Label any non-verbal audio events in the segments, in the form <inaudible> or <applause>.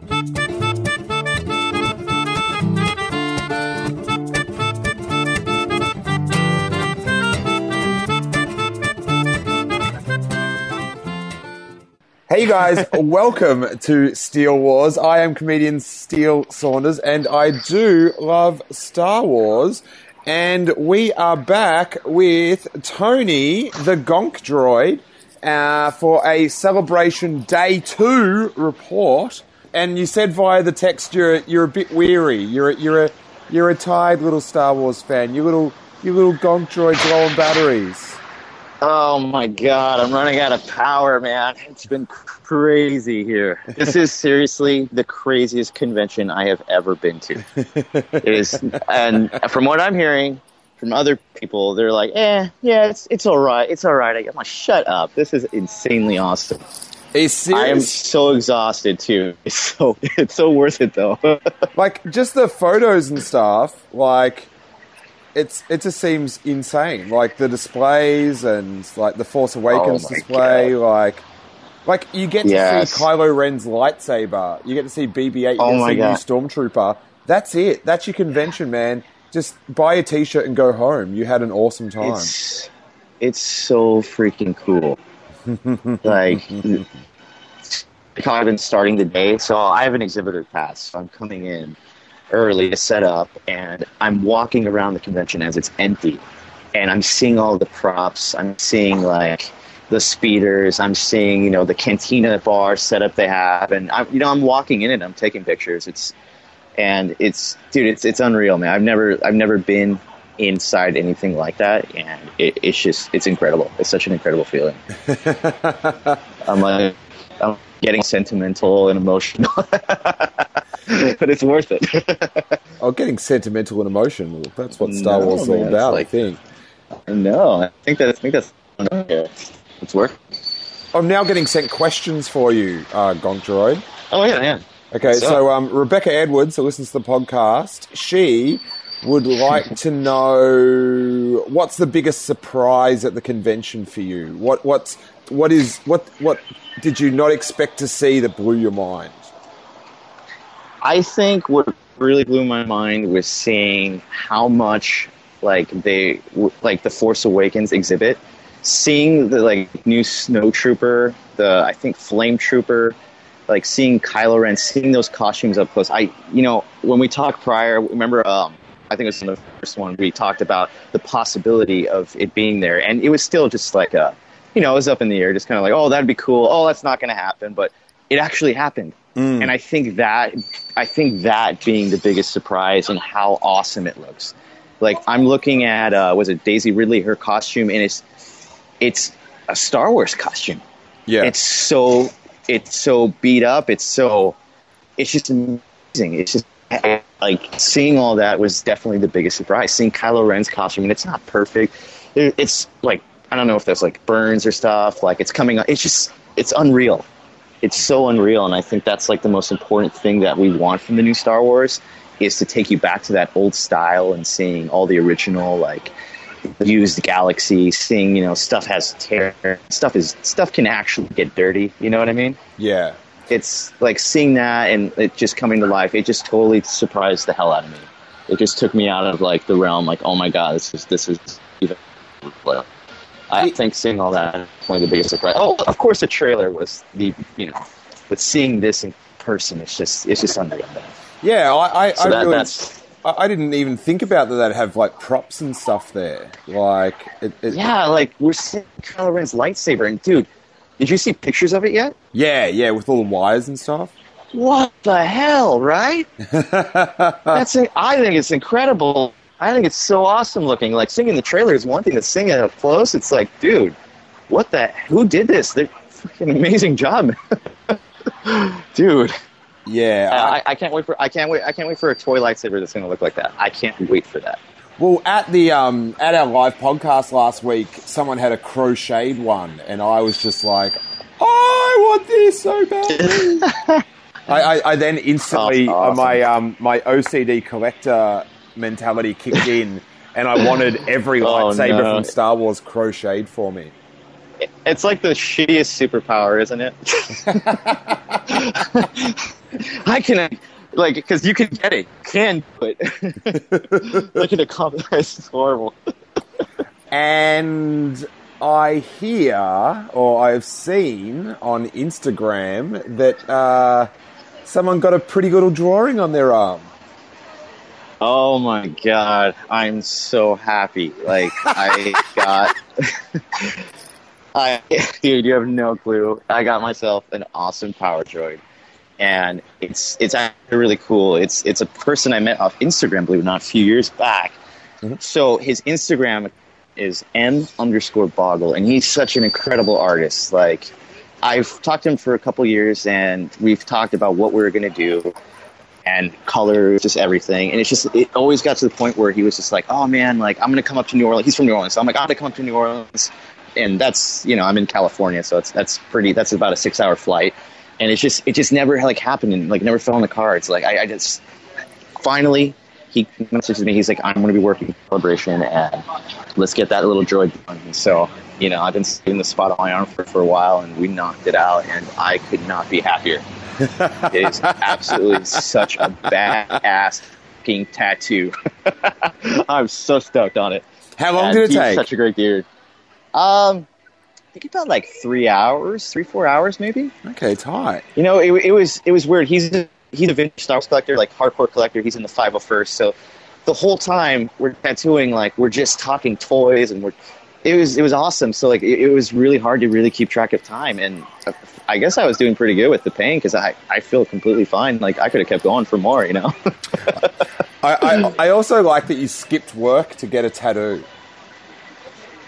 Hey guys, <laughs> welcome to Steele Wars. I am comedian Steele Saunders and I do love Star Wars. And we are back with Tony, the Gonk droid, uh, for a celebration day two report. And you said via the text you're, you're a bit weary. You're a, you're a you're a tired little Star Wars fan. You little you little Gonk droid low on batteries. Oh my god, I'm running out of power, man. It's been crazy here. This is seriously the craziest convention I have ever been to. <laughs> It is, and from what I'm hearing from other people, they're like, "Eh, yeah, it's it's all right, it's all right." I'm like, "Shut up! This is insanely awesome." Is I am so exhausted too. <laughs> It's so it's so worth it though. <laughs> like just the photos and stuff. Like it's it just seems insane. Like the displays and like the Force Awakens Oh my display. Like like you get to Yes. see Kylo Ren's lightsaber. You get to see BB-8. You Oh get to see God. new Stormtrooper. That's it. That's your convention, man. Just buy a T-shirt and go home. You had an awesome time. It's it's so freaking cool. Like I've been starting the day, so I have an exhibitor pass. So I'm coming in early to set up, and I'm walking around the convention as it's empty, and I'm seeing all the props. I'm seeing like the speeders. I'm seeing you know the cantina bar setup they have, and I'm you know I'm walking in it. I'm taking pictures. It's and it's dude, it's it's unreal, man. I've never I've never been inside anything like that, and it, it's just it's incredible. It's such an incredible feeling. <laughs> I'm like I'm getting sentimental and emotional, <laughs> but it's worth it. <laughs> Oh, getting sentimental and emotional. That's what Star No, Wars is all about, I think. no, I think that I think that's it's worth. I'm now getting sent questions for you, uh, Gonk Droid. Oh yeah, yeah. Okay, So- so um, Rebecca Edwards, who listens to the podcast, she would like to know what's the biggest surprise at the convention for you. What what's what is what what did you not expect to see that blew your mind? I think what really blew my mind was seeing how much like they like the Force Awakens exhibit, seeing the like new Snow Trooper, the I think Flame Trooper, like seeing Kylo Ren, seeing those costumes up close. I you know when we talked prior, remember um I think it was in the first one we talked about the possibility of it being there, and it was still just like a you know it was up in the air, just kind of like oh that'd be cool, oh that's not going to happen, but it actually happened. And I think that I think that being the biggest surprise and how awesome it looks. Like I'm looking at uh, was it Daisy Ridley her costume and it's it's a Star Wars costume. Yeah, It's so it's so beat up. It's so it's just amazing. It's just like seeing all that was definitely the biggest surprise. Seeing Kylo Ren's costume and it's not perfect. It- It's like I don't know if there's like burns or stuff. Like it's coming. It's just it's unreal it's so unreal and i think that's like the most important thing that we want from the new star wars is to take you back to that old style and seeing all the original like used galaxy seeing you know stuff has tear stuff is stuff can actually get dirty you know what i mean yeah. It's like seeing that and it just coming to life it just totally surprised the hell out of me it just took me out of like the realm like oh my god this is this is even I think seeing all that is one of the biggest surprise. Oh, of course, the trailer was the you know, but seeing this in person, it's just it's just unreal. Yeah, I, I, So I that, really, that's I, I didn't even think about that. They'd have like props and stuff there. Like, it, it, yeah, like we're seeing Kylo Ren's lightsaber, and dude, did you see pictures of it yet? yeah, yeah, with all the wires and stuff. What the hell, right? <laughs> That's it. I think it's incredible. I think it's so awesome looking. Like seeing the trailer is one thing, but seeing it up close, it's like, dude, what the? Who did this? They're freaking amazing job, <laughs> dude. Yeah. I, I can't wait for I can't wait I can't wait for a toy lightsaber that's going to look like that. I can't wait for that. Well, at the um, at our live podcast last week, someone had a crocheted one, and I was just like, I want this so bad. <laughs> I, I, I then instantly Oh, uh, awesome. my um, my OCD collector mentality kicked in, and I wanted every Oh, lightsaber no. from Star Wars crocheted for me. It's like the shittiest superpower, isn't it? <laughs> <laughs> I can like because you can get it, can do it. <laughs> Look at the comment. <laughs> It's horrible. And I hear, or I've seen on Instagram that uh, someone got a pretty good drawing on their arm. Oh my god, I'm so happy. Like I <laughs> got I dude, you have no clue. I got myself an awesome power droid. And it's it's actually really cool. It's it's a person I met off Instagram, believe it or not, a few years back. Mm-hmm. So his Instagram is M underscore boggle and he's such an incredible artist. Like I've talked to him for a couple years and we've talked about what we are gonna do and colors, just everything. And it's just, it always got to the point where he was just like, oh man, like I'm going to come up to New Orleans. He's from New Orleans. So I'm like, I'm to come up to New Orleans. And that's, you know, I'm in California. So it's, that's pretty, that's about a six hour flight. And it's just, it just never like happened and like never fell on the cards. Like I, I just, finally, he messages me. He's like, I'm going to be working celebration and let's get that little droid done. So, you know, I've been seeing the spot on my arm for, for a while and we knocked it out and I could not be happier. <laughs> it is absolutely such a badass fucking tattoo. <laughs> I'm so stoked on it. How long And did it take? Such a great dude. Um, I think about like three hours, three four hours maybe. okay, it's hot. You know, it, it was it was weird. He's a, he's a vintage Star Wars collector, like hardcore collector. He's in the 501st, so the whole time we're tattooing, like we're just talking toys, and we're it was it was awesome. So like it, it was really hard to really keep track of time, and uh, I guess I was doing pretty good with the pain because I I feel completely fine. Like I could have kept going for more, you know. <laughs> I, I, I also like that you skipped work to get a tattoo.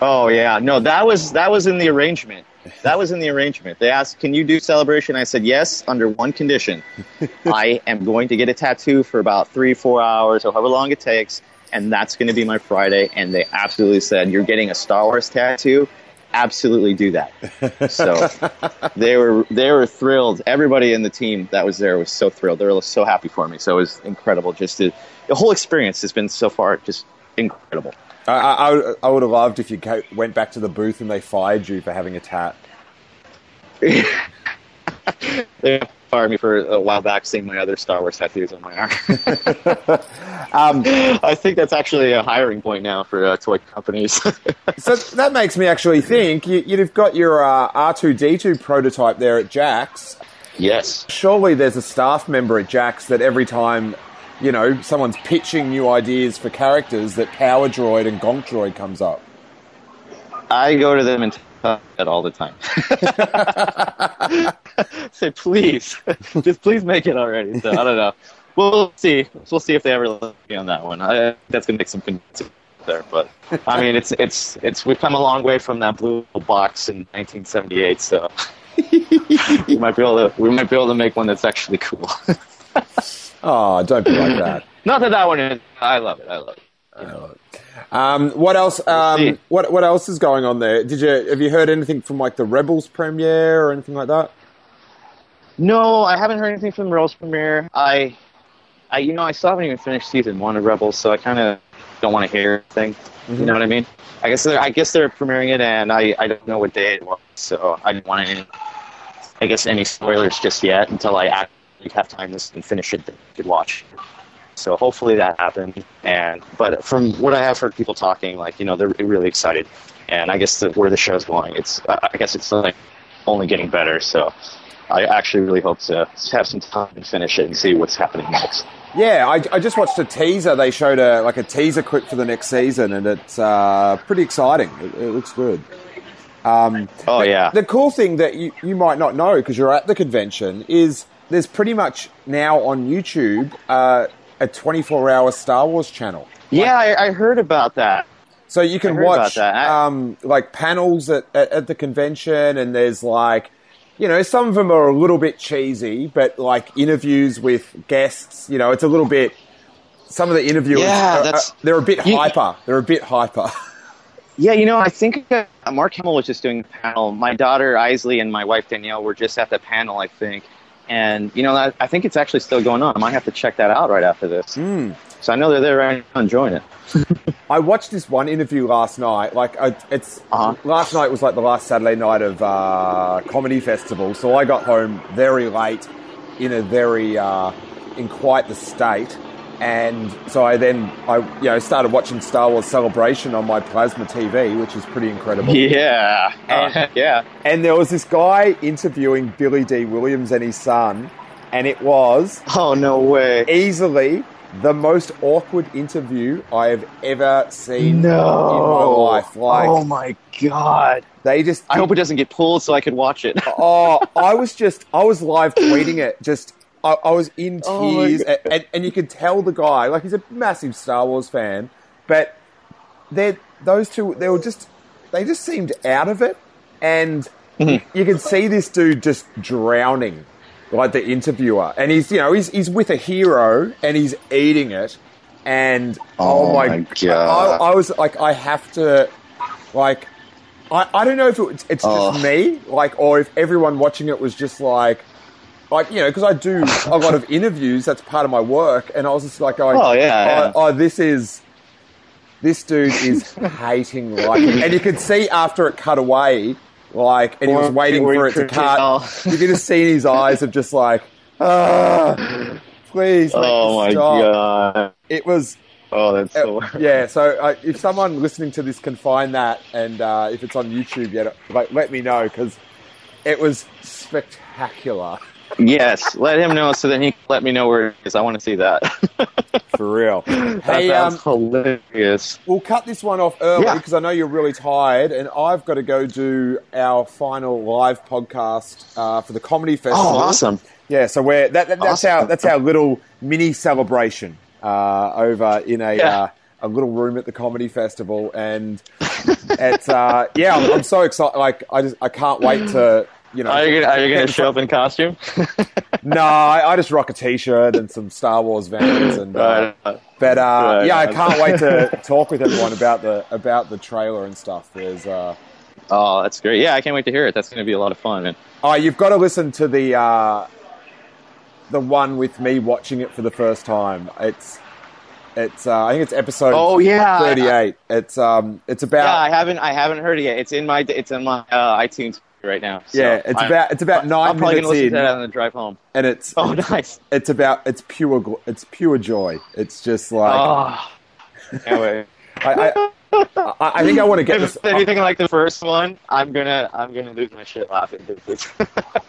Oh yeah, no, that was that was in the arrangement. That was in the arrangement. They asked, "Can you do celebration?" I said, "Yes, under one condition. <laughs> I am going to get a tattoo for about three, four hours, or however long it takes, and that's going to be my Friday." And they absolutely said, "You're getting a Star Wars tattoo. Absolutely do that." So <laughs> they were they were thrilled. Everybody in the team that was there was so thrilled. They were so happy for me. So it was incredible. Just to, the whole experience has been so far just incredible. I, I, I would- have loved if you went back to the booth and they fired you for having a tat. <laughs> They fired me for a while back seeing my other Star Wars tattoos on my arm. <laughs> Um, <laughs> I think that's actually a hiring point now for uh, toy companies. so that makes me actually think you, you'd have got your uh, R2D2 prototype there at Jakks. yes. Surely there's a staff member at Jakks that every time, you know, someone's pitching new ideas for characters, that Power Droid and Gonk Droid comes up. I go to them and tell that all the time. <laughs> Say, please, <laughs> just please make it already. So I don't know. We'll see. We'll see if they ever let me on that one. I, that's gonna make some convincing there, but I mean, it's it's it's we've come a long way from that blue box in 1978. So <laughs> we might be able to we might be able to make one that's actually cool. Oh, don't be like that. <laughs> Not that that one is. I love it. I love it. Um, what else? Um, what what else is going on there? Did you have you heard anything from like the Rebels premiere or anything like that? No, I haven't heard anything from Rebels premiere. I, I, you know, I still haven't even finished season one of Rebels, so I kind of don't want to hear anything. You know what I mean? I guess they're, I guess they're premiering it, and I, I don't know what day it was, so I didn't want any, I guess any spoilers just yet until I actually have time to finish it that I could watch. So hopefully that happened. And but from what I have heard people talking, like you know, they're really excited, and I guess the, where the show's going, it's I guess it's like only getting better. So I actually really hope to have some time to finish it and see what's happening next. Yeah, I, I just watched a teaser. They showed a like a teaser clip for the next season, and it's uh, pretty exciting. It, it looks good. Oh yeah, The cool thing that you, you might not know because you're at the convention is there's pretty much now on YouTube uh, a 24 hour Star Wars channel. yeah, I, I heard about that. So you can I heard about watch. I- um, like panels at, at, at the convention, and there's like you know, some of them are a little bit cheesy, but like interviews with guests, you know, it's a little bit. Some of the interviewers, Yeah, are- are- they're a bit You- hyper. They're a bit hyper. <laughs> Yeah, you know, I think uh, Mark Hamill was just doing a panel. My daughter Isley and my wife Danielle were just at the panel, I think. And you know, I, I think it's actually still going on. I might have to check that out right after this. Hmm. So I know they're there right now enjoying it. <laughs> I watched this one interview last night. Like, I, it's Uh-huh. last night was like the last Saturday night of uh, comedy festival, so I got home very late, in a very uh, in quite the state, and so I then I you know started watching Star Wars Celebration on my plasma TV, which is pretty incredible. Yeah, And- Uh, <laughs> yeah. And there was this guy interviewing Billy Dee Williams and his son, and it was Oh no way. easily the most awkward interview I have ever seen No. in my life. Like oh my god. they just I hope it doesn't get pulled so I could watch it. Oh, I was just I was live tweeting it. Just I, I was in Oh tears, God. and, and, and you could tell the guy like he's a massive Star Wars fan, but they're those two they were just they just seemed out of it, and Mm-hmm. you could see this dude just drowning, like the interviewer, and he's you know he's he's with a hero and he's eating it, and oh, Oh my, my god, God. I, I was like I have to like I, I don't know if it, it's Oh. just me, like, or if everyone watching it was just like, like you know, because I do a lot of interviews. That's part of my work, and I was just like, going, Oh, yeah, yeah. oh, oh, this is this dude is <laughs> hating life, and you could see after it cut away, like, and he was waiting for it to cut. You could just see in his eyes of just like, ah, please, oh my stop. god. It was Oh, that's so. uh, <laughs> yeah, so uh, if someone listening to this can find that, and uh, if it's on YouTube yet, like, let me know because it was spectacular Yes, let him know so then he can let me know where it is. I want to see that. <laughs> for real. that hey, sounds um, hilarious. we'll cut this one off early Yeah. because I know you're really tired, and I've got to go do our final live podcast uh, for the comedy festival. Oh, awesome. Yeah, so we're that, that- that's Awesome. our that's our little mini celebration uh, over in a Yeah. uh, a little room at the comedy festival, and it's uh, yeah, I'm, I'm so excited. Like I just I can't wait to you know. Are you gonna, are you gonna show up in costume? <laughs> No, I, I just rock a t-shirt and some Star Wars vans, and uh, Right. but uh, Right. yeah, I <laughs> can't wait to talk with everyone about the about the trailer and stuff. There's uh, Oh, that's great. Yeah, I can't wait to hear it. That's gonna be a lot of fun. And oh, you've got to listen to the uh, the one with me watching it for the first time. It's it's uh, I think it's episode Oh, yeah. thirty-eight. It's um it's about yeah, I haven't I haven't heard it yet. It's in my it's in my uh, iTunes right now. So yeah, it's I'm- about it's about 9 I'm nine probably gonna listen in, to that on the drive home. and it's Oh, nice. it's about it's pure it's pure joy. It's just like <laughs> Oh, can't. I, I, I I think I want to get If this. it's <laughs> anything like the first one, I'm gonna I'm gonna lose my shit laughing. <laughs>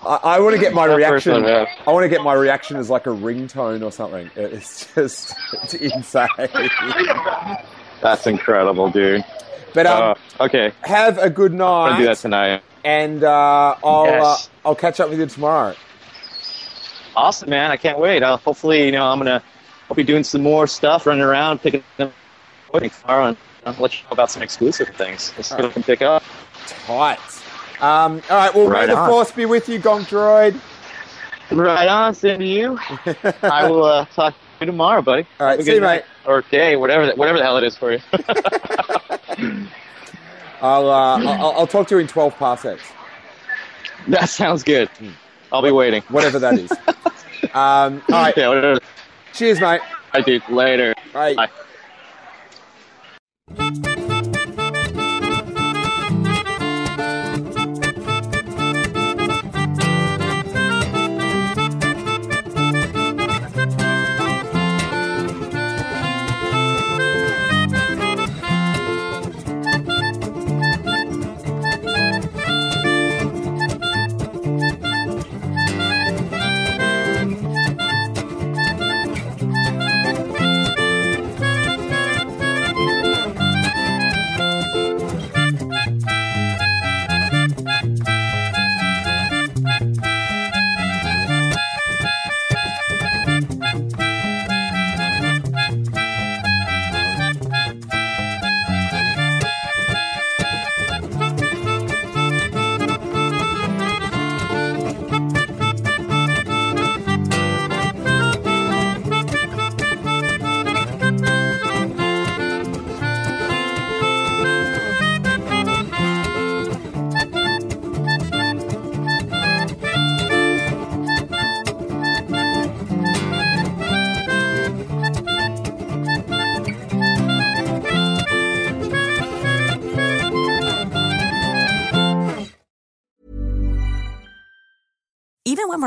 I, I want to get my reaction. one, yeah. I want to get my reaction as like a ringtone or something. It's just it's insane. That's incredible, dude. But um, Uh, okay, have a good I'm gonna do night, that tonight. And uh, I'll Yes. uh, I'll catch up with you tomorrow. Awesome, man. I can't wait. Uh, hopefully, you know, I'm gonna I'll be doing some more stuff, running around, picking them up tomorrow, and I'll let you know about some exclusive things. Let's see what I can pick up. Tight. Um, all right. Well, Right may the force be with you, Gonk Droid. Right on, same to you. I will uh, talk to you tomorrow, buddy. All right, Have a see you, night. Or day, whatever, the- whatever the hell it is for you. <laughs> <laughs> I'll, uh, I'll I'll talk to you in twelve parsecs, that sounds good. I'll be waiting. whatever that is. um, all right. Yeah, whatever. Cheers, mate. I do. Later. Bye. Bye.